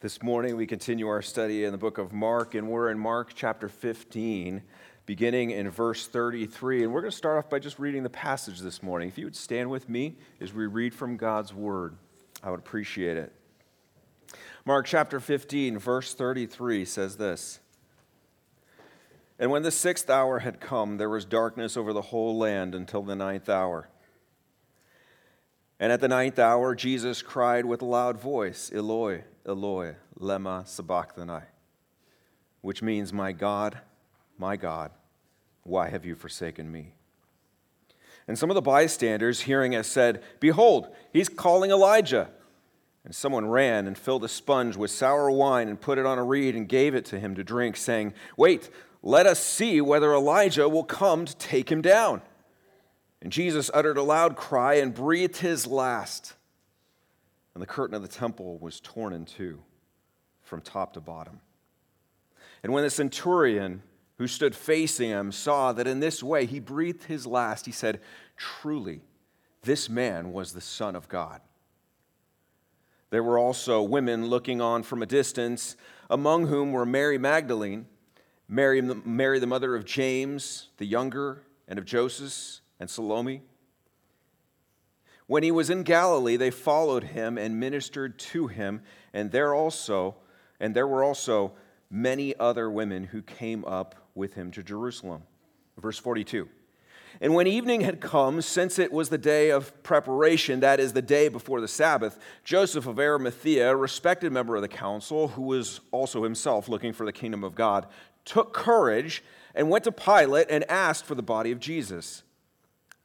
This morning we continue our study in the book of Mark, and we're in Mark chapter 15, beginning in verse 33. And we're going to start off by just reading the passage this morning. If you would stand with me as we read from God's word, I would appreciate it. Mark chapter 15, verse 33 says this And when the sixth hour had come, there was darkness over the whole land until the ninth hour. And at the ninth hour, Jesus cried with a loud voice, Eloi, Eloi, lema sabachthani, which means, My God, my God, why have you forsaken me? And some of the bystanders, hearing it, said, Behold, he's calling Elijah. And someone ran and filled a sponge with sour wine and put it on a reed and gave it to him to drink, saying, Wait, let us see whether Elijah will come to take him down. And Jesus uttered a loud cry and breathed his last. And the curtain of the temple was torn in two from top to bottom. And when the centurion who stood facing him saw that in this way he breathed his last, he said, Truly, this man was the Son of God. There were also women looking on from a distance, among whom were Mary Magdalene, Mary, Mary the mother of James the younger, and of Joseph and Salome. When he was in Galilee, they followed him and ministered to him, and there also, and there were also many other women who came up with him to Jerusalem. Verse 42. And when evening had come, since it was the day of preparation, that is, the day before the Sabbath, Joseph of Arimathea, a respected member of the council, who was also himself looking for the kingdom of God, took courage and went to Pilate and asked for the body of Jesus.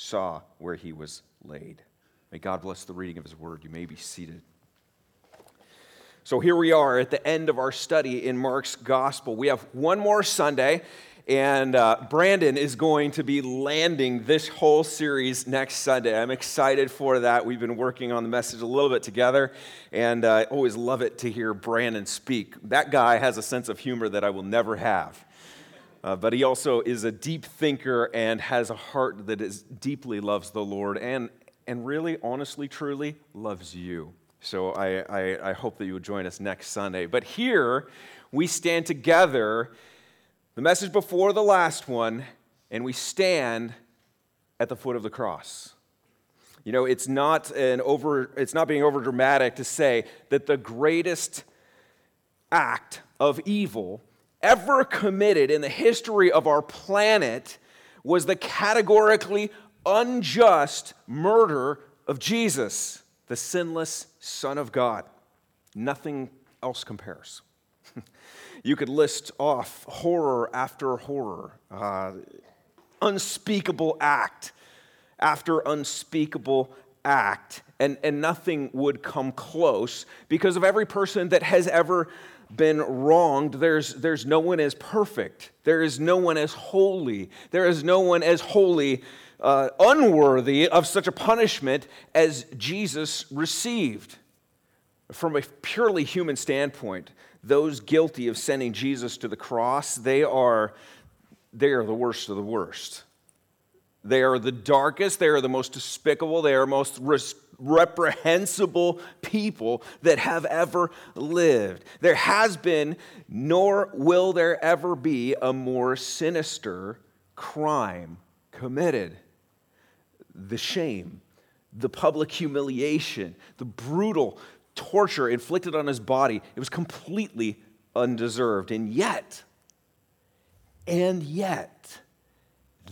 saw where he was laid. May God bless the reading of his word. You may be seated. So here we are at the end of our study in Mark's gospel. We have one more Sunday, and uh, Brandon is going to be landing this whole series next Sunday. I'm excited for that. We've been working on the message a little bit together, and uh, I always love it to hear Brandon speak. That guy has a sense of humor that I will never have. Uh, but he also is a deep thinker and has a heart that is deeply loves the Lord and, and really, honestly, truly loves you. So I, I, I hope that you will join us next Sunday. But here we stand together, the message before the last one, and we stand at the foot of the cross. You know, it's not an over it's not being over dramatic to say that the greatest act of evil ever committed in the history of our planet was the categorically unjust murder of Jesus, the sinless Son of God. Nothing else compares. you could list off horror after horror, uh, unspeakable act after unspeakable act, and, and nothing would come close because of every person that has ever been wronged, there's, there's no one as perfect. There is no one as holy. There is no one as holy, uh, unworthy of such a punishment as Jesus received. From a purely human standpoint, those guilty of sending Jesus to the cross, they are, they are the worst of the worst. They are the darkest, they are the most despicable, they are most res- reprehensible people that have ever lived. There has been, nor will there ever be, a more sinister crime committed. The shame, the public humiliation, the brutal torture inflicted on his body, it was completely undeserved. And yet, and yet,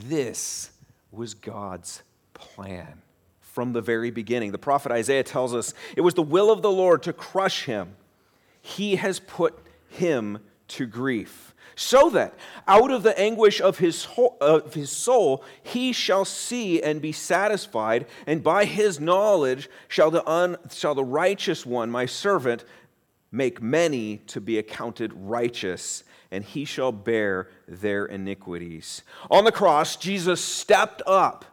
this was God's plan from the very beginning. The prophet Isaiah tells us it was the will of the Lord to crush him. He has put him to grief, so that out of the anguish of his, of his soul he shall see and be satisfied, and by his knowledge shall the, un, shall the righteous one, my servant, make many to be accounted righteous, and he shall bear their iniquities. On the cross, Jesus stepped up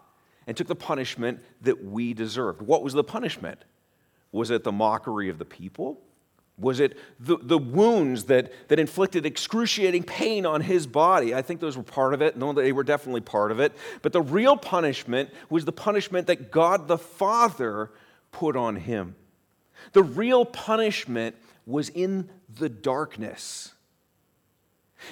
and took the punishment that we deserved. What was the punishment? Was it the mockery of the people? Was it the, the wounds that, that inflicted excruciating pain on his body? I think those were part of it. No, they were definitely part of it. But the real punishment was the punishment that God the Father put on him. The real punishment was in the darkness.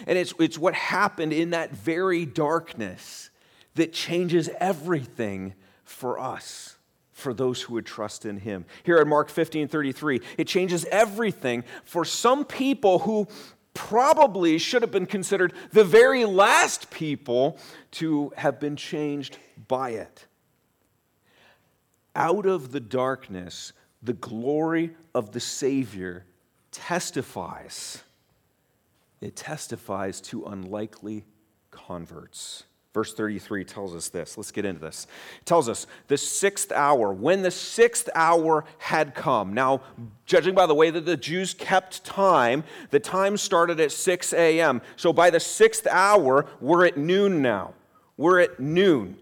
And it's, it's what happened in that very darkness that changes everything for us for those who would trust in him. Here at Mark 15 33, it changes everything for some people who probably should have been considered the very last people to have been changed by it. Out of the darkness, the glory of the Savior testifies. It testifies to unlikely converts. Verse 33 tells us this. Let's get into this. It tells us the sixth hour, when the sixth hour had come. Now, judging by the way that the Jews kept time, the time started at 6 a.m. So by the sixth hour, we're at noon now. We're at noon.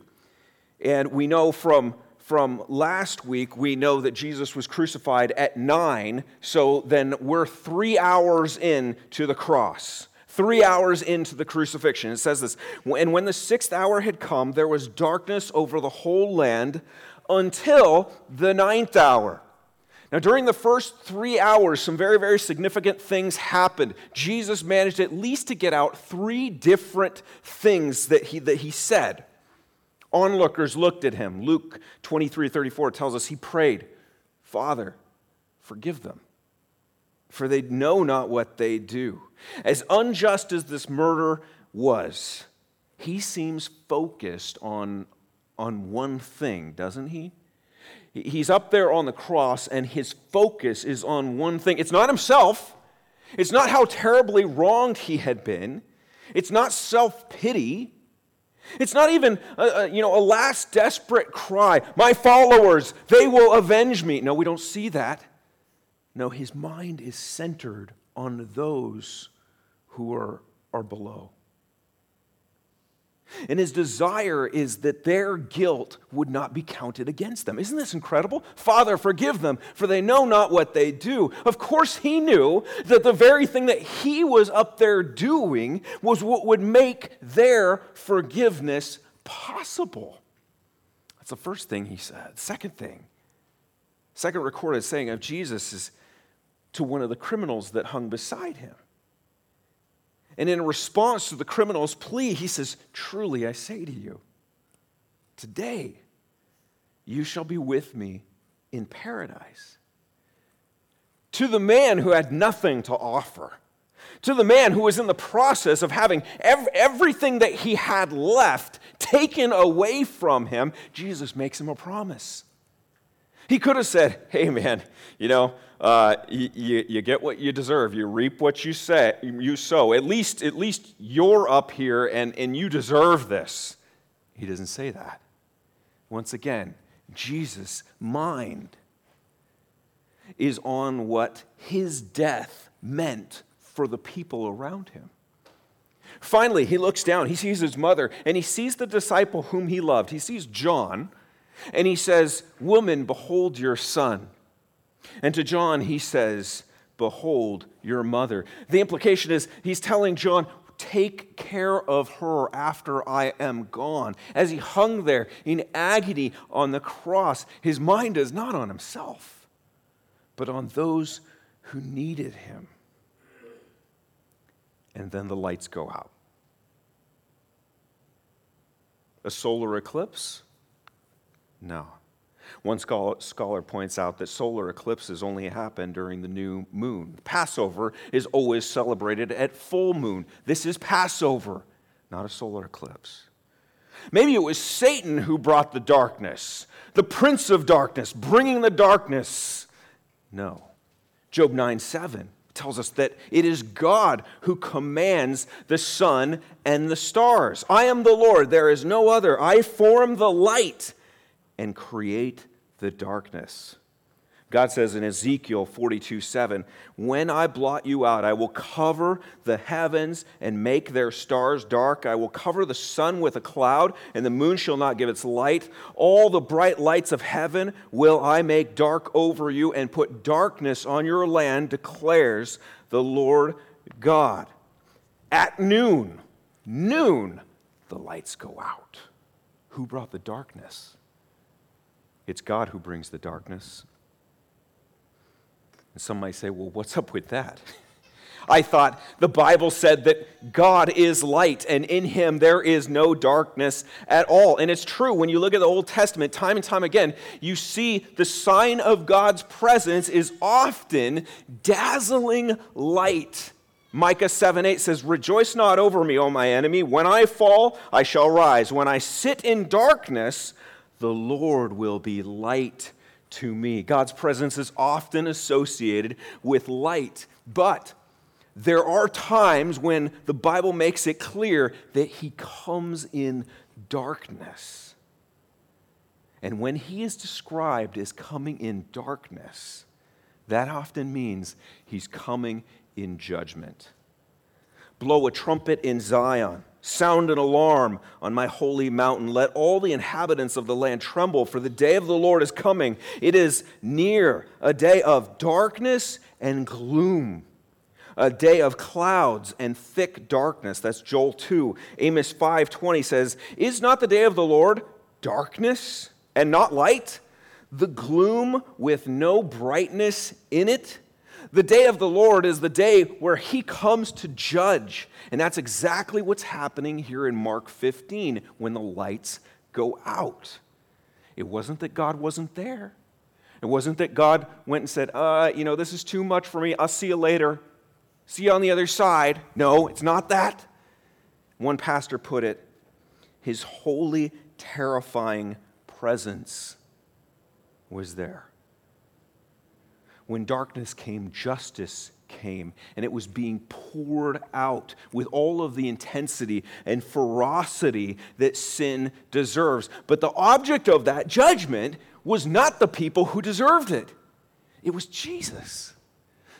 And we know from, from last week, we know that Jesus was crucified at 9. So then we're three hours in to the cross. Three hours into the crucifixion, it says this And when the sixth hour had come, there was darkness over the whole land until the ninth hour. Now, during the first three hours, some very, very significant things happened. Jesus managed at least to get out three different things that he, that he said. Onlookers looked at him. Luke 23 34 tells us he prayed, Father, forgive them for they know not what they do. As unjust as this murder was, he seems focused on, on one thing, doesn't he? He's up there on the cross, and his focus is on one thing. It's not himself, it's not how terribly wronged he had been, it's not self pity. It's not even a, a, you know, a last desperate cry. My followers, they will avenge me. No, we don't see that. No, his mind is centered on those who are, are below. And his desire is that their guilt would not be counted against them. Isn't this incredible? Father, forgive them, for they know not what they do. Of course, he knew that the very thing that he was up there doing was what would make their forgiveness possible. That's the first thing he said. Second thing, second recorded saying of Jesus is to one of the criminals that hung beside him. And in response to the criminal's plea, he says, Truly I say to you, today you shall be with me in paradise. To the man who had nothing to offer, to the man who was in the process of having everything that he had left taken away from him, Jesus makes him a promise. He could have said, Hey, man, you know, uh, you, you, get what you deserve. You reap what you, say, you sow. At least, at least you're up here and, and you deserve this. He doesn't say that. Once again, Jesus' mind is on what his death meant for the people around him. Finally, he looks down, he sees his mother, and he sees the disciple whom he loved. He sees John, and he says, Woman, behold your son. And to John, he says, Behold your mother. The implication is he's telling John, Take care of her after I am gone. As he hung there in agony on the cross, his mind is not on himself, but on those who needed him. And then the lights go out. A solar eclipse? No. One scholar points out that solar eclipses only happen during the new moon. Passover is always celebrated at full moon. This is Passover, not a solar eclipse. Maybe it was Satan who brought the darkness, the prince of darkness, bringing the darkness. No. Job 9 7 tells us that it is God who commands the sun and the stars. I am the Lord, there is no other. I form the light and create the darkness. God says in Ezekiel 42 7, When I blot you out, I will cover the heavens and make their stars dark. I will cover the sun with a cloud, and the moon shall not give its light. All the bright lights of heaven will I make dark over you and put darkness on your land, declares the Lord God. At noon, noon, the lights go out. Who brought the darkness? It's God who brings the darkness. And some might say, well, what's up with that? I thought the Bible said that God is light and in him there is no darkness at all. And it's true. When you look at the Old Testament, time and time again, you see the sign of God's presence is often dazzling light. Micah 7 8 says, Rejoice not over me, O my enemy. When I fall, I shall rise. When I sit in darkness, the Lord will be light to me. God's presence is often associated with light, but there are times when the Bible makes it clear that he comes in darkness. And when he is described as coming in darkness, that often means he's coming in judgment. Blow a trumpet in Zion. Sound an alarm on my holy mountain. Let all the inhabitants of the land tremble, for the day of the Lord is coming. It is near, a day of darkness and gloom, a day of clouds and thick darkness. That's Joel 2. Amos 5:20 says, "Is not the day of the Lord darkness and not light, the gloom with no brightness in it?" The day of the Lord is the day where he comes to judge. And that's exactly what's happening here in Mark 15 when the lights go out. It wasn't that God wasn't there. It wasn't that God went and said, uh, you know, this is too much for me. I'll see you later. See you on the other side. No, it's not that. One pastor put it, his holy, terrifying presence was there. When darkness came, justice came, and it was being poured out with all of the intensity and ferocity that sin deserves. But the object of that judgment was not the people who deserved it, it was Jesus,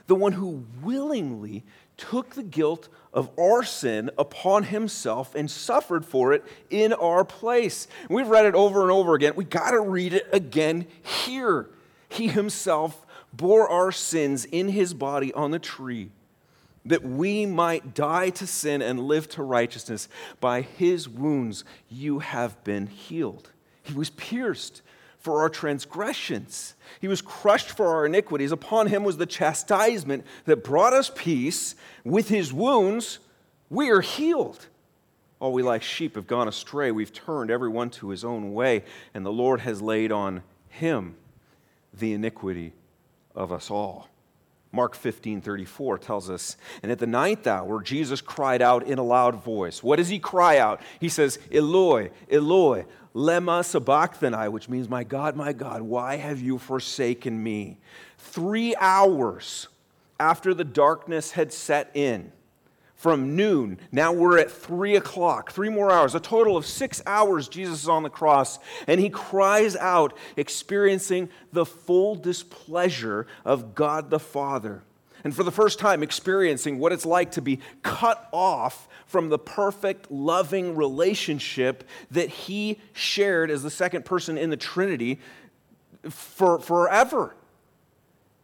the one who willingly took the guilt of our sin upon himself and suffered for it in our place. We've read it over and over again. We got to read it again here. He himself bore our sins in his body on the tree, that we might die to sin and live to righteousness. By his wounds you have been healed. He was pierced for our transgressions, he was crushed for our iniquities. Upon him was the chastisement that brought us peace. With his wounds, we are healed. All we like sheep have gone astray. We've turned everyone to his own way, and the Lord has laid on him the iniquity of us all. Mark 15, 34 tells us, and at the ninth hour, Jesus cried out in a loud voice. What does he cry out? He says, Eloi, Eloi, lema sabachthani, which means, My God, my God, why have you forsaken me? Three hours after the darkness had set in, from noon. Now we're at three o'clock, three more hours, a total of six hours. Jesus is on the cross, and he cries out, experiencing the full displeasure of God the Father. And for the first time, experiencing what it's like to be cut off from the perfect, loving relationship that he shared as the second person in the Trinity for, forever.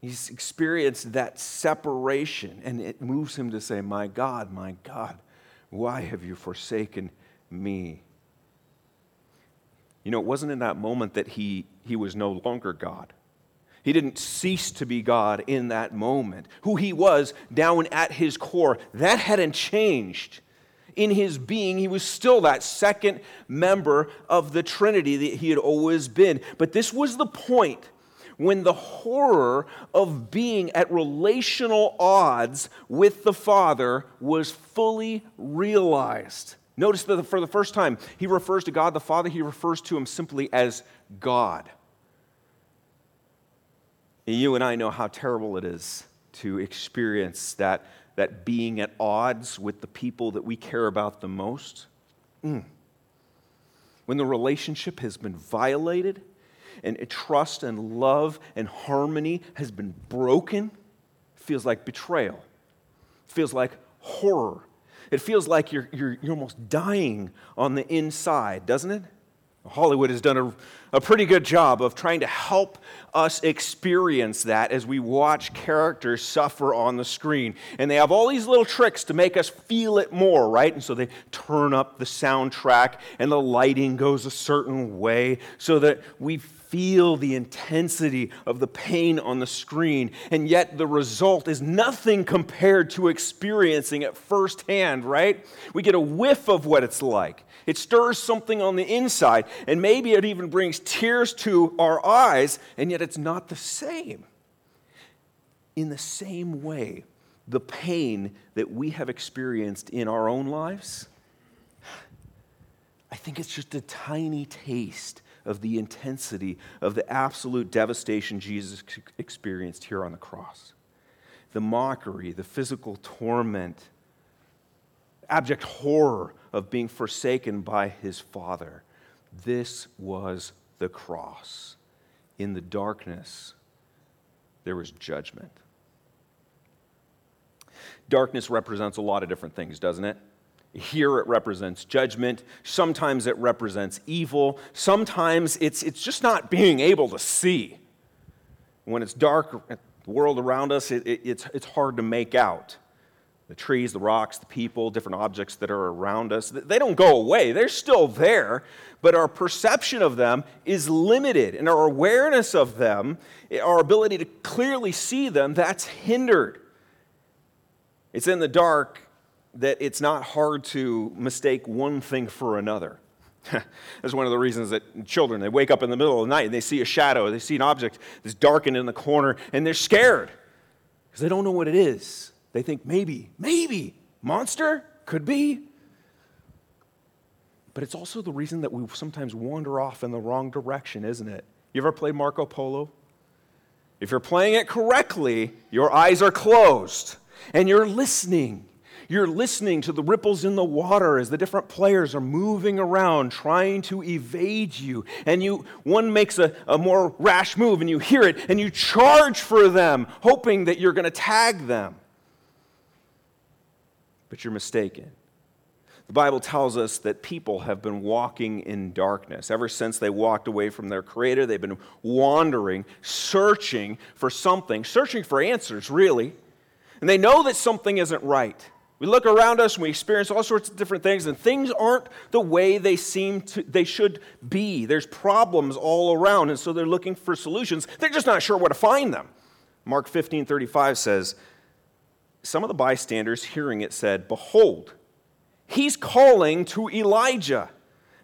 He's experienced that separation, and it moves him to say, My God, my God, why have you forsaken me? You know, it wasn't in that moment that he, he was no longer God. He didn't cease to be God in that moment. Who he was down at his core, that hadn't changed. In his being, he was still that second member of the Trinity that he had always been. But this was the point when the horror of being at relational odds with the Father was fully realized. Notice that for the first time, he refers to God the Father, he refers to him simply as God. You and I know how terrible it is to experience that, that being at odds with the people that we care about the most. Mm. When the relationship has been violated, and trust and love and harmony has been broken, feels like betrayal, feels like horror. It feels like you're, you're, you're almost dying on the inside, doesn't it? Hollywood has done a, a pretty good job of trying to help us experience that as we watch characters suffer on the screen. And they have all these little tricks to make us feel it more, right? And so they turn up the soundtrack and the lighting goes a certain way so that we feel the intensity of the pain on the screen. And yet the result is nothing compared to experiencing it firsthand, right? We get a whiff of what it's like. It stirs something on the inside, and maybe it even brings tears to our eyes, and yet it's not the same. In the same way, the pain that we have experienced in our own lives, I think it's just a tiny taste of the intensity of the absolute devastation Jesus experienced here on the cross. The mockery, the physical torment, abject horror of being forsaken by his Father. This was the cross. In the darkness, there was judgment. Darkness represents a lot of different things, doesn't it? Here it represents judgment. Sometimes it represents evil. Sometimes it's, it's just not being able to see. When it's dark, the world around us, it, it, it's, it's hard to make out the trees, the rocks, the people, different objects that are around us, they don't go away. They're still there, but our perception of them is limited, and our awareness of them, our ability to clearly see them, that's hindered. It's in the dark that it's not hard to mistake one thing for another. that's one of the reasons that children, they wake up in the middle of the night and they see a shadow, they see an object that's darkened in the corner, and they're scared because they don't know what it is. They think maybe, maybe, monster? Could be. But it's also the reason that we sometimes wander off in the wrong direction, isn't it? You ever played Marco Polo? If you're playing it correctly, your eyes are closed and you're listening you're listening to the ripples in the water as the different players are moving around trying to evade you. And you one makes a, a more rash move and you hear it and you charge for them, hoping that you're going to tag them. But you're mistaken. The Bible tells us that people have been walking in darkness. Ever since they walked away from their Creator, they've been wandering, searching for something, searching for answers, really. And they know that something isn't right. We look around us and we experience all sorts of different things, and things aren't the way they seem to, they should be. There's problems all around, and so they're looking for solutions. They're just not sure where to find them. Mark 15 35 says, Some of the bystanders hearing it said, Behold, he's calling to Elijah.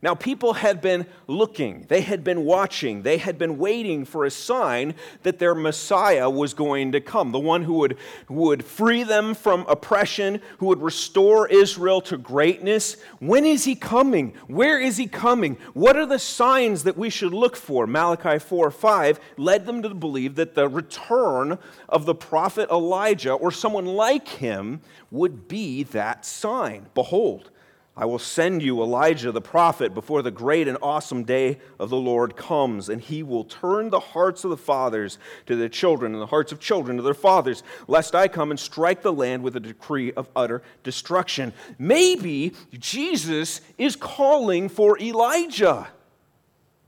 Now, people had been looking, they had been watching, they had been waiting for a sign that their Messiah was going to come, the one who would, would free them from oppression, who would restore Israel to greatness. When is he coming? Where is he coming? What are the signs that we should look for? Malachi 4 5 led them to believe that the return of the prophet Elijah or someone like him would be that sign. Behold, I will send you Elijah the prophet before the great and awesome day of the Lord comes, and he will turn the hearts of the fathers to their children and the hearts of children to their fathers, lest I come and strike the land with a decree of utter destruction. Maybe Jesus is calling for Elijah.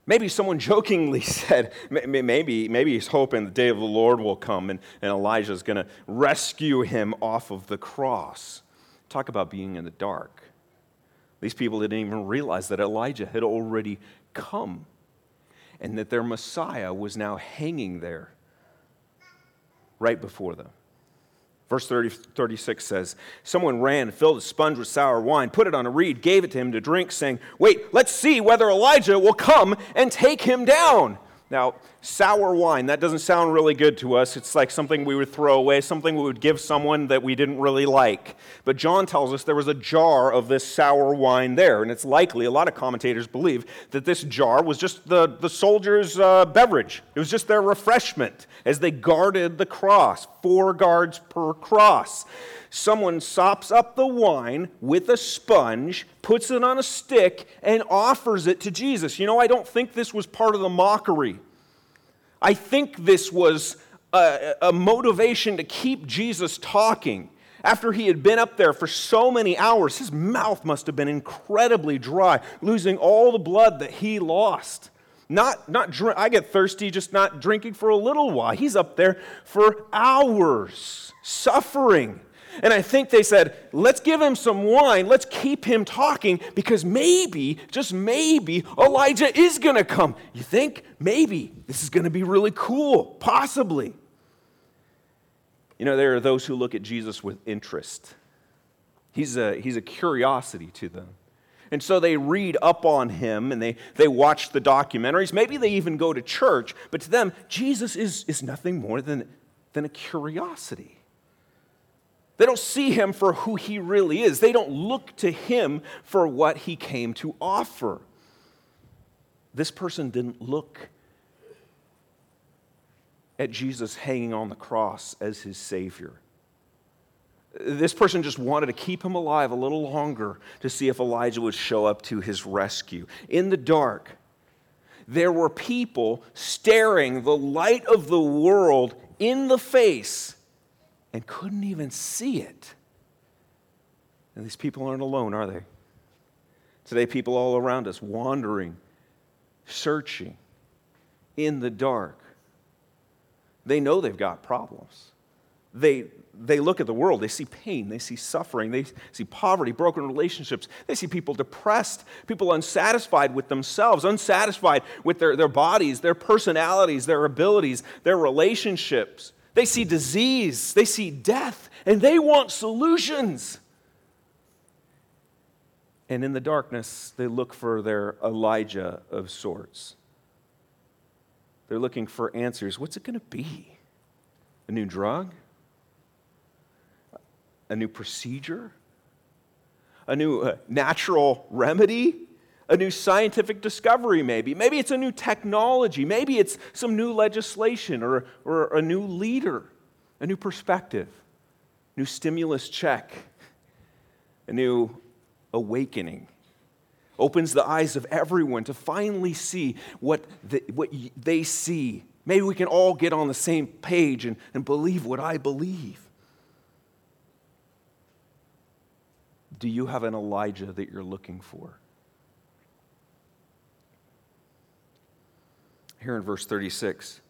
Maybe someone jokingly said, maybe, maybe he's hoping the day of the Lord will come and, and Elijah is going to rescue him off of the cross. Talk about being in the dark. These people didn't even realize that Elijah had already come and that their Messiah was now hanging there right before them. Verse 30, 36 says, Someone ran, filled a sponge with sour wine, put it on a reed, gave it to him to drink, saying, Wait, let's see whether Elijah will come and take him down. Now, sour wine, that doesn't sound really good to us. It's like something we would throw away, something we would give someone that we didn't really like. But John tells us there was a jar of this sour wine there, and it's likely, a lot of commentators believe, that this jar was just the, the soldiers' uh, beverage. It was just their refreshment as they guarded the cross, four guards per cross someone sops up the wine with a sponge, puts it on a stick, and offers it to Jesus. You know, I don't think this was part of the mockery. I think this was a, a, motivation to keep Jesus talking. After he had been up there for so many hours, his mouth must have been incredibly dry, losing all the blood that he lost. Not, not drink, I get thirsty just not drinking for a little while. He's up there for hours, suffering. And I think they said, let's give him some wine, let's keep him talking, because maybe, just maybe, Elijah is going to come. You think? Maybe. This is going to be really cool, possibly. You know, there are those who look at Jesus with interest. He's a, he's a curiosity to them. And so they read up on him and they, they watch the documentaries. Maybe they even go to church, but to them, Jesus is, is nothing more than, than a curiosity. They don't see him for who he really is, they don't look to him for what he came to offer. This person didn't look at Jesus hanging on the cross as his Savior. This person just wanted to keep him alive a little longer to see if Elijah would show up to his rescue. In the dark, there were people staring the light of the world in the face and couldn't even see it. And these people aren't alone, are they? Today, people all around us wandering, searching in the dark. They know they've got problems. They, they look at the world, they see pain, they see suffering, they see poverty, broken relationships, they see people depressed, people unsatisfied with themselves, unsatisfied with their, their bodies, their personalities, their abilities, their relationships. They see disease, they see death, and they want solutions. And in the darkness, they look for their Elijah of sorts. They're looking for answers. What's it going to be? A new drug? a new procedure, a new uh, natural remedy, a new scientific discovery, maybe. Maybe it's a new technology. Maybe it's some new legislation or, or a new leader, a new perspective, new stimulus check, a new awakening. Opens the eyes of everyone to finally see what, the, what they see. Maybe we can all get on the same page and, and believe what I believe. Do you have an Elijah that you're looking for? Here in verse 36,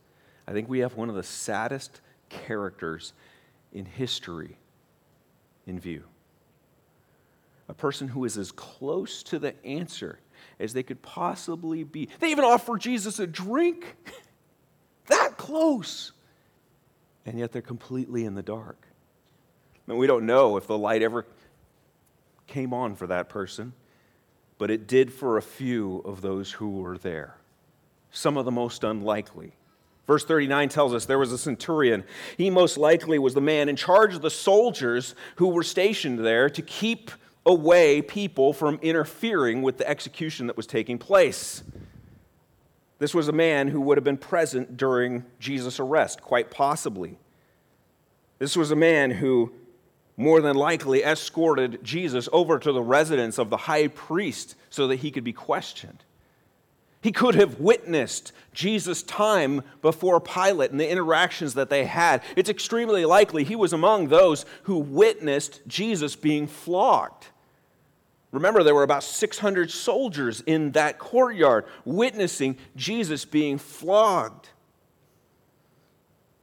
I think we have one of the saddest characters in history in view. A person who is as close to the answer as they could possibly be. They even offer Jesus a drink. that close. And yet they're completely in the dark. Mean, we don't know if the light ever came on for that person, but it did for a few of those who were there, some of the most unlikely. Verse 39 tells us there was a centurion. He most likely was the man in charge of the soldiers who were stationed there to keep away people from interfering with the execution that was taking place. This was a man who would have been present during Jesus' arrest, quite possibly. This was a man who more than likely escorted Jesus over to the residence of the high priest so that he could be questioned. He could have witnessed Jesus' time before Pilate and the interactions that they had. It's extremely likely he was among those who witnessed Jesus being flogged. Remember, there were about 600 soldiers in that courtyard witnessing Jesus being flogged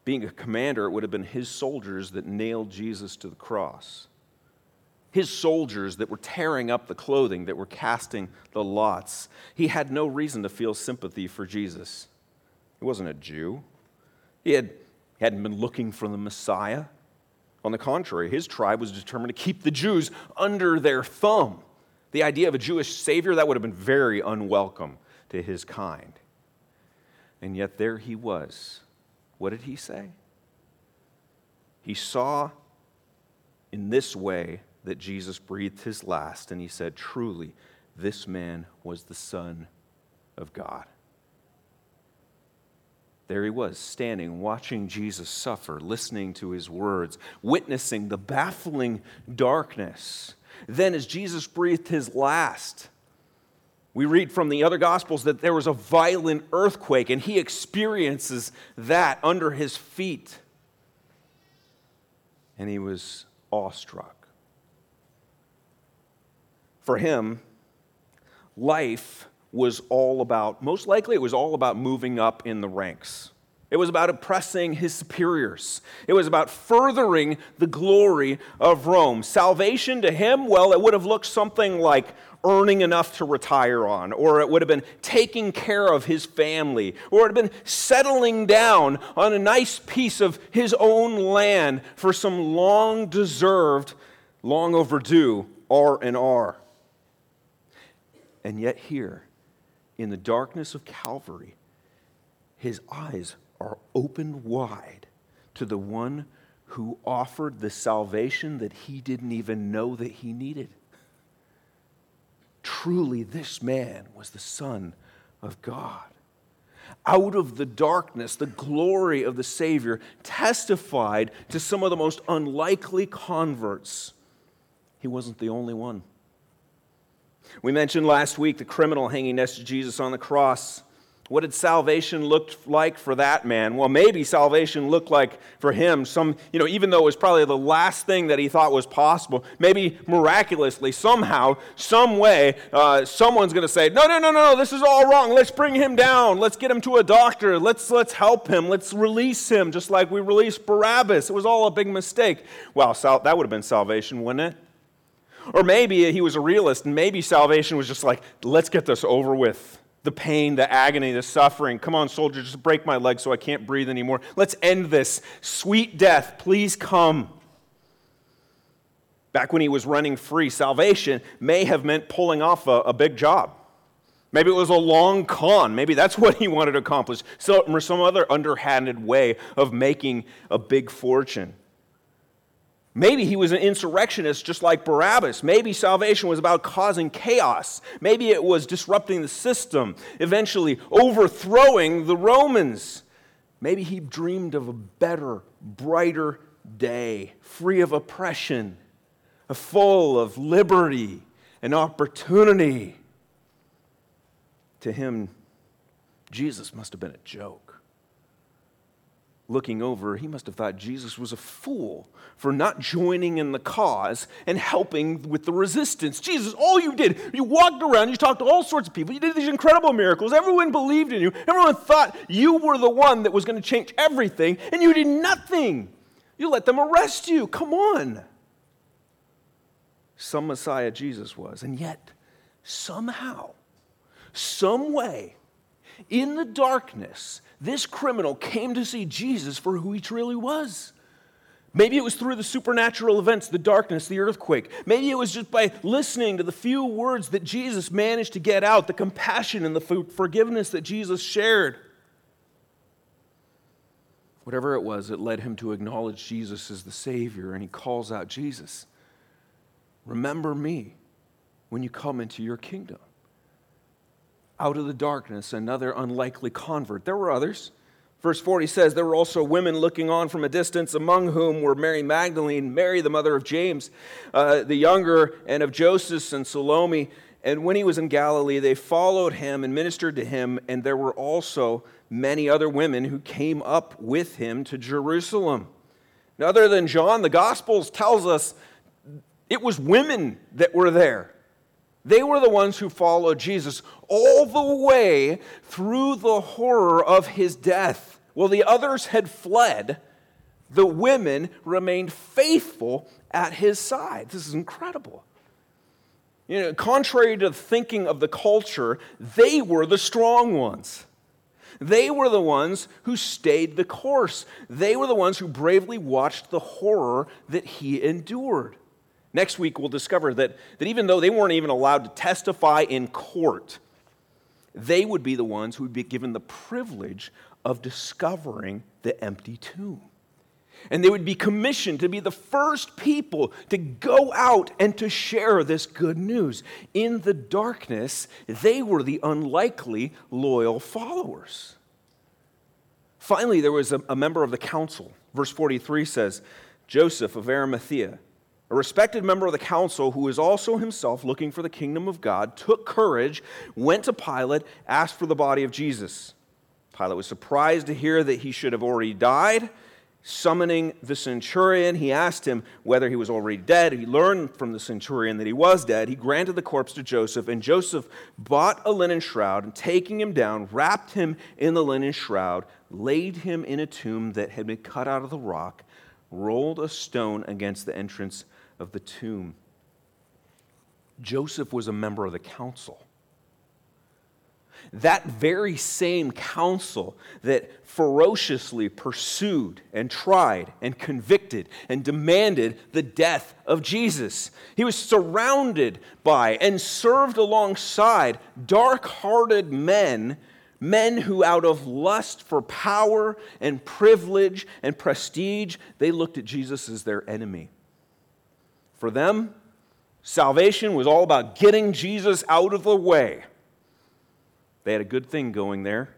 being a commander, it would have been his soldiers that nailed Jesus to the cross. His soldiers that were tearing up the clothing, that were casting the lots. He had no reason to feel sympathy for Jesus. He wasn't a Jew. He, had, hadn't been looking for the Messiah. On the contrary, his tribe was determined to keep the Jews under their thumb. The idea of a Jewish Savior, that would have been very unwelcome to his kind. And yet there he was what did he say? He saw in this way that Jesus breathed his last, and he said, Truly, this man was the Son of God. There he was, standing, watching Jesus suffer, listening to his words, witnessing the baffling darkness. Then, as Jesus breathed his last, We read from the other Gospels that there was a violent earthquake, and he experiences that under his feet. And he was awestruck. For him, life was all about, most likely, it was all about moving up in the ranks. It was about oppressing his superiors. It was about furthering the glory of Rome. Salvation to him, well, it would have looked something like earning enough to retire on, or it would have been taking care of his family, or it would have been settling down on a nice piece of his own land for some long deserved, long overdue R&R. And yet, here, in the darkness of Calvary, his eyes are opened wide to the one who offered the salvation that he didn't even know that he needed. Truly, this man was the Son of God. Out of the darkness, the glory of the Savior testified to some of the most unlikely converts. He wasn't the only one. We mentioned last week the criminal hanging next to Jesus on the cross. What did salvation look like for that man? Well, maybe salvation looked like for him some, you know, even though it was probably the last thing that he thought was possible, maybe miraculously, somehow, some way, uh, someone's going to say, no, no, no, no, this is all wrong. Let's bring him down. Let's get him to a doctor. Let's, let's help him. Let's release him, just like we released Barabbas. It was all a big mistake. Well, sal- that would have been salvation, wouldn't it? Or maybe he was a realist, and maybe salvation was just like, let's get this over with. The pain, the agony, the suffering. Come on, soldier, just break my leg so I can't breathe anymore. Let's end this. Sweet death, please come. Back when he was running free, salvation may have meant pulling off a, a big job. Maybe it was a long con. Maybe that's what he wanted to accomplish. So, or some other underhanded way of making a big fortune. Maybe he was an insurrectionist just like Barabbas. Maybe salvation was about causing chaos. Maybe it was disrupting the system, eventually overthrowing the Romans. Maybe he dreamed of a better, brighter day, free of oppression, full of liberty and opportunity. To him, Jesus must have been a joke looking over, he must have thought Jesus was a fool for not joining in the cause and helping with the resistance. Jesus, all you did, you walked around, you talked to all sorts of people, you did these incredible miracles, everyone believed in you, everyone thought you were the one that was going to change everything, and you did nothing. You let them arrest you. Come on. Some Messiah Jesus was, and yet, somehow, some way, in the darkness, this criminal came to see Jesus for who he truly was. Maybe it was through the supernatural events, the darkness, the earthquake. Maybe it was just by listening to the few words that Jesus managed to get out, the compassion and the forgiveness that Jesus shared. Whatever it was, it led him to acknowledge Jesus as the Savior, and he calls out, Jesus, remember me when you come into your kingdom out of the darkness, another unlikely convert. There were others. Verse 40 says, There were also women looking on from a distance, among whom were Mary Magdalene, Mary, the mother of James, uh, the younger, and of Joseph and Salome. And when he was in Galilee, they followed him and ministered to him, and there were also many other women who came up with him to Jerusalem. Now, other than John, the Gospels tells us it was women that were there. They were the ones who followed Jesus all the way through the horror of his death. While the others had fled, the women remained faithful at his side. This is incredible. You know, contrary to the thinking of the culture, they were the strong ones. They were the ones who stayed the course. They were the ones who bravely watched the horror that he endured. Next week, we'll discover that, that even though they weren't even allowed to testify in court, they would be the ones who would be given the privilege of discovering the empty tomb. And they would be commissioned to be the first people to go out and to share this good news. In the darkness, they were the unlikely loyal followers. Finally, there was a, a member of the council. Verse 43 says Joseph of Arimathea a respected member of the council who was also himself looking for the kingdom of God, took courage, went to Pilate, asked for the body of Jesus. Pilate was surprised to hear that he should have already died. Summoning the centurion, he asked him whether he was already dead. He learned from the centurion that he was dead. He granted the corpse to Joseph, and Joseph bought a linen shroud and, taking him down, wrapped him in the linen shroud, laid him in a tomb that had been cut out of the rock, rolled a stone against the entrance of the tomb. Joseph was a member of the council. That very same council that ferociously pursued and tried and convicted and demanded the death of Jesus. He was surrounded by and served alongside dark hearted men men who, out of lust for power and privilege and prestige, they looked at Jesus as their enemy. For them, salvation was all about getting Jesus out of the way. They had a good thing going there,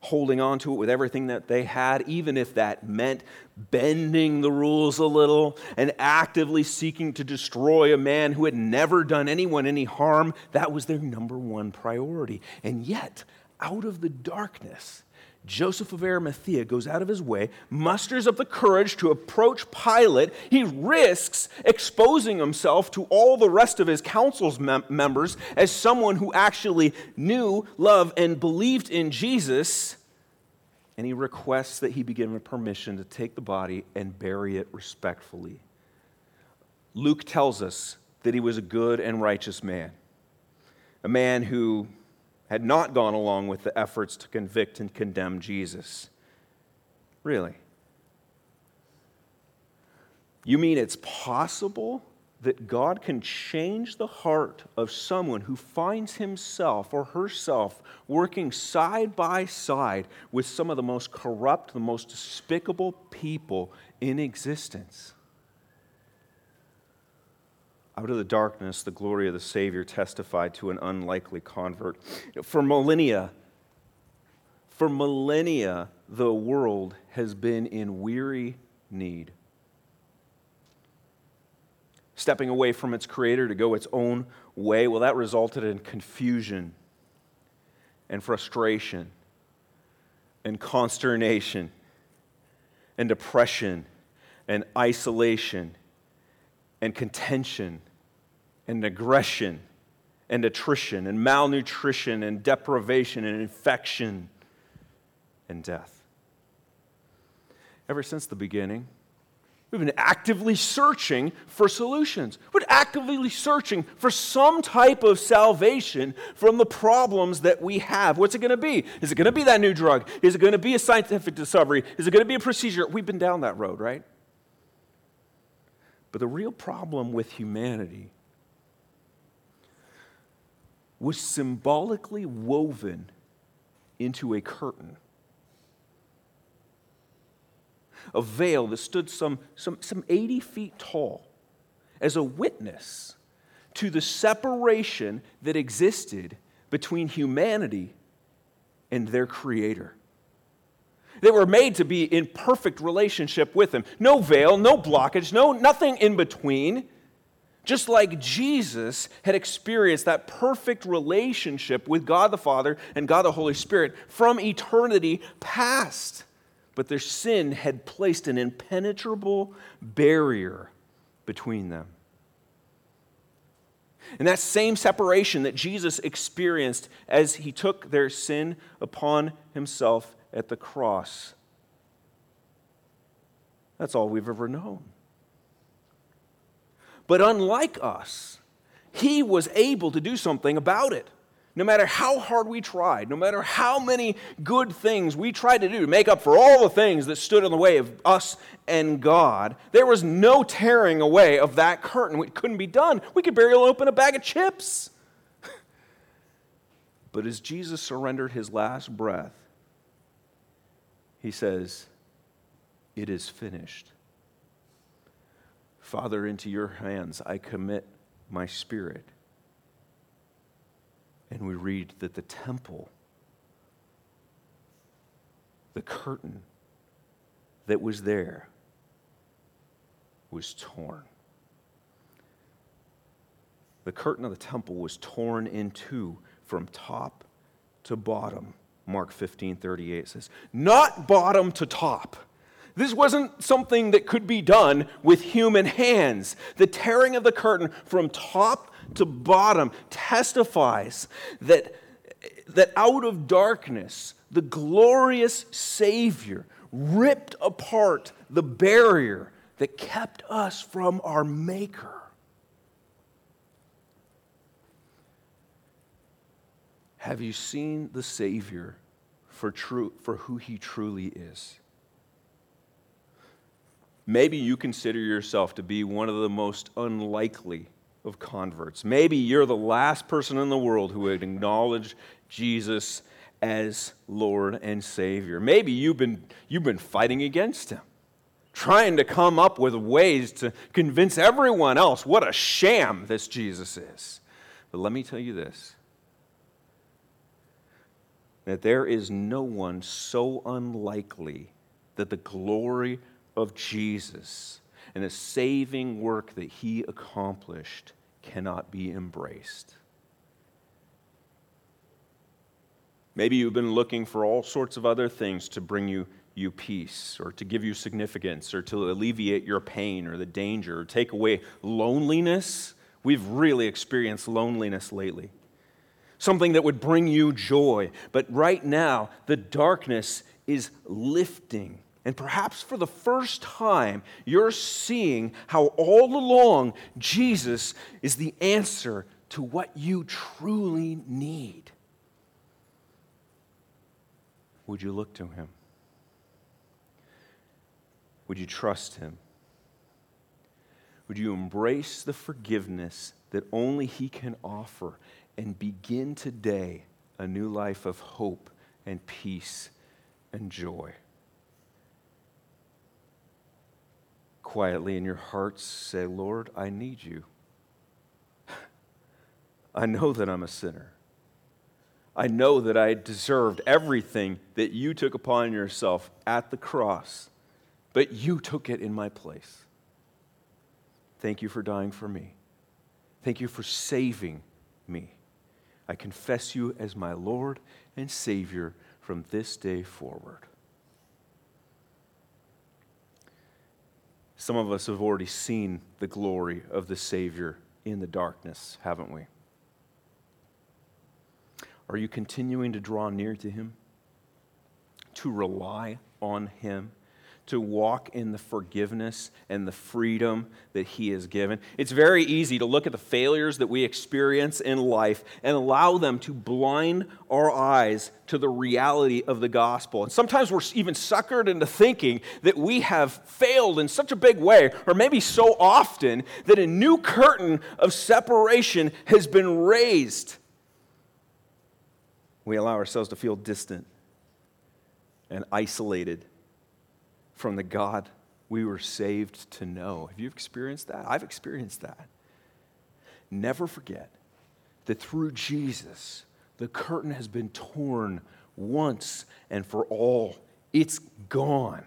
holding on to it with everything that they had, even if that meant bending the rules a little and actively seeking to destroy a man who had never done anyone any harm. That was their number one priority. And yet, out of the darkness, Joseph of Arimathea goes out of his way, musters up the courage to approach Pilate. He risks exposing himself to all the rest of his council's mem- members as someone who actually knew, loved, and believed in Jesus. And he requests that he be given permission to take the body and bury it respectfully. Luke tells us that he was a good and righteous man, a man who had not gone along with the efforts to convict and condemn Jesus. Really? You mean it's possible that God can change the heart of someone who finds himself or herself working side by side with some of the most corrupt, the most despicable people in existence? Out of the darkness, the glory of the Savior testified to an unlikely convert. For millennia, for millennia, the world has been in weary need. Stepping away from its creator to go its own way, well, that resulted in confusion and frustration and consternation and depression and isolation and contention and aggression and attrition and malnutrition and deprivation and infection and death. Ever since the beginning, we've been actively searching for solutions. We're actively searching for some type of salvation from the problems that we have. What's it going to be? Is it going to be that new drug? Is it going to be a scientific discovery? Is it going to be a procedure? We've been down that road, right? But the real problem with humanity was symbolically woven into a curtain. A veil that stood some, some, some 80 feet tall as a witness to the separation that existed between humanity and their Creator. They were made to be in perfect relationship with Him. No veil, no blockage, no, nothing in between. Just like Jesus had experienced that perfect relationship with God the Father and God the Holy Spirit from eternity past. But their sin had placed an impenetrable barrier between them. And that same separation that Jesus experienced as he took their sin upon himself at the cross. That's all we've ever known. But unlike us, he was able to do something about it. No matter how hard we tried, no matter how many good things we tried to do to make up for all the things that stood in the way of us and God, there was no tearing away of that curtain. It couldn't be done. We could barely open a bag of chips. but as Jesus surrendered his last breath, he says, It is finished. Father, into your hands I commit my spirit. And we read that the temple, the curtain that was there, was torn. the curtain of the temple was torn in two from top to bottom. Mark 15 38 says, Not bottom to top. This wasn't something that could be done with human hands. The tearing of the curtain from top to bottom testifies that, that out of darkness, the glorious Savior ripped apart the barrier that kept us from our Maker. Have you seen the Savior for, true, for who he truly is? Maybe you consider yourself to be one of the most unlikely of converts. Maybe you're the last person in the world who would acknowledge Jesus as Lord and Savior. Maybe you've been, you've been fighting against him, trying to come up with ways to convince everyone else what a sham this Jesus is. But let me tell you this that there is no one so unlikely that the glory of Jesus and the saving work that he accomplished cannot be embraced. Maybe you've been looking for all sorts of other things to bring you, you peace, or to give you significance, or to alleviate your pain or the danger, or take away loneliness. We've really experienced loneliness lately something that would bring you joy. But right now, the darkness is lifting. And perhaps for the first time, you're seeing how all along Jesus is the answer to what you truly need. Would you look to him? Would you trust him? Would you embrace the forgiveness that only he can offer and begin today a new life of hope and peace and joy. Quietly in your hearts, say, Lord, I need you. I know that I'm a sinner. I know that I deserved everything that you took upon yourself at the cross, but you took it in my place. Thank you for dying for me. Thank you for saving me. I confess you as my Lord and Savior from this day forward. Some of us have already seen the glory of the Savior in the darkness, haven't we? Are you continuing to draw near to Him? To rely on Him? To walk in the forgiveness and the freedom that He has given. It's very easy to look at the failures that we experience in life and allow them to blind our eyes to the reality of the gospel. And sometimes we're even suckered into thinking that we have failed in such a big way, or maybe so often, that a new curtain of separation has been raised. We allow ourselves to feel distant and isolated from the God we were saved to know. Have you experienced that? I've experienced that. Never forget that through Jesus, the curtain has been torn once and for all. It's gone.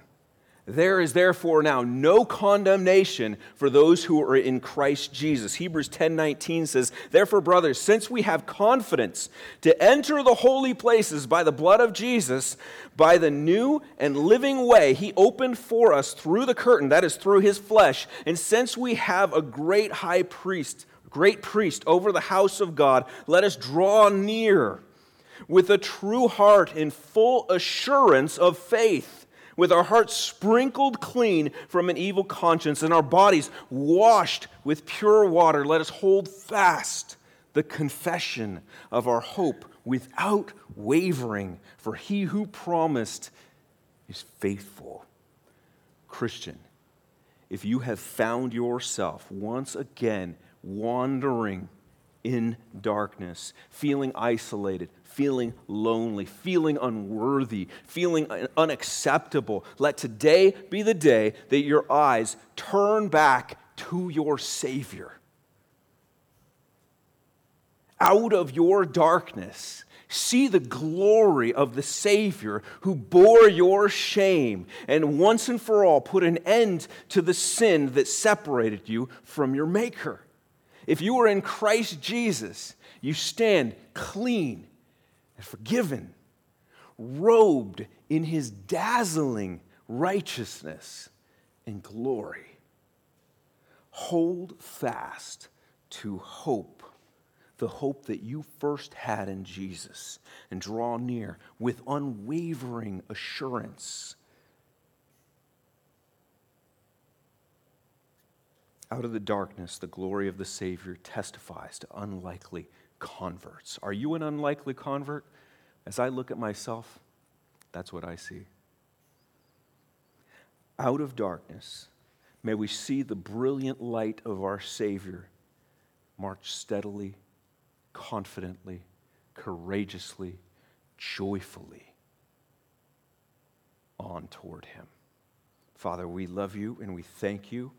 There is therefore now no condemnation for those who are in Christ Jesus. Hebrews 10:19 says, "Therefore brothers, since we have confidence to enter the holy places by the blood of Jesus, by the new and living way he opened for us through the curtain, that is through his flesh, and since we have a great high priest, great priest over the house of God, let us draw near with a true heart in full assurance of faith." With our hearts sprinkled clean from an evil conscience and our bodies washed with pure water, let us hold fast the confession of our hope without wavering, for he who promised is faithful. Christian, if you have found yourself once again wandering in darkness, feeling isolated, feeling lonely, feeling unworthy, feeling unacceptable. Let today be the day that your eyes turn back to your Savior. Out of your darkness, see the glory of the Savior who bore your shame and once and for all put an end to the sin that separated you from your Maker. If you are in Christ Jesus, you stand clean and forgiven, robed in his dazzling righteousness and glory. Hold fast to hope, the hope that you first had in Jesus, and draw near with unwavering assurance. Out of the darkness, the glory of the Savior testifies to unlikely converts. Are you an unlikely convert? As I look at myself, that's what I see. Out of darkness, may we see the brilliant light of our Savior march steadily, confidently, courageously, joyfully on toward Him. Father, we love you and we thank you.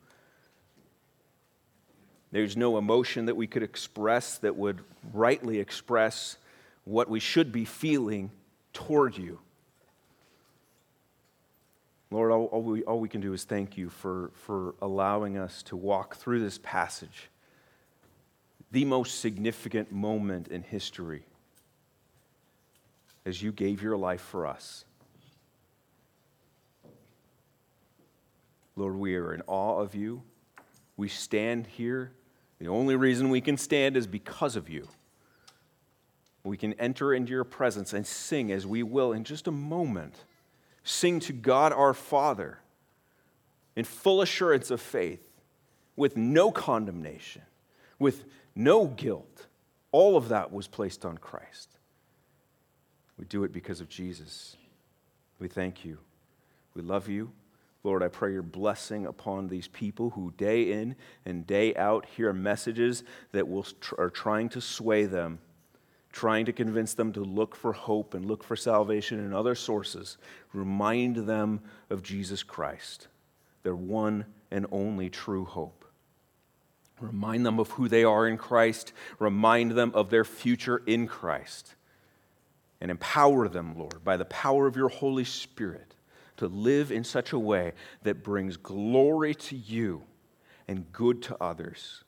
There's no emotion that we could express that would rightly express what we should be feeling toward you. Lord, all, all, we, all we can do is thank you for, for allowing us to walk through this passage, the most significant moment in history, as you gave your life for us. Lord, we are in awe of you. We stand here. The only reason we can stand is because of you. We can enter into your presence and sing as we will in just a moment sing to God our Father in full assurance of faith, with no condemnation, with no guilt. All of that was placed on Christ. We do it because of Jesus. We thank you. We love you. Lord, I pray your blessing upon these people who day in and day out hear messages that will, are trying to sway them trying to convince them to look for hope and look for salvation in other sources, remind them of Jesus Christ, their one and only true hope. Remind them of who they are in Christ, remind them of their future in Christ, and empower them, Lord, by the power of your Holy Spirit to live in such a way that brings glory to you and good to others.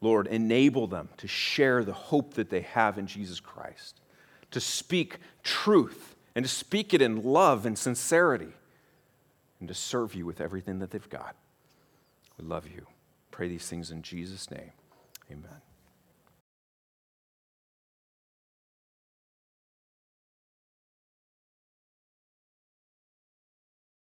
Lord, enable them to share the hope that they have in Jesus Christ, to speak truth and to speak it in love and sincerity, and to serve you with everything that they've got. We love you. Pray these things in Jesus' name. Amen.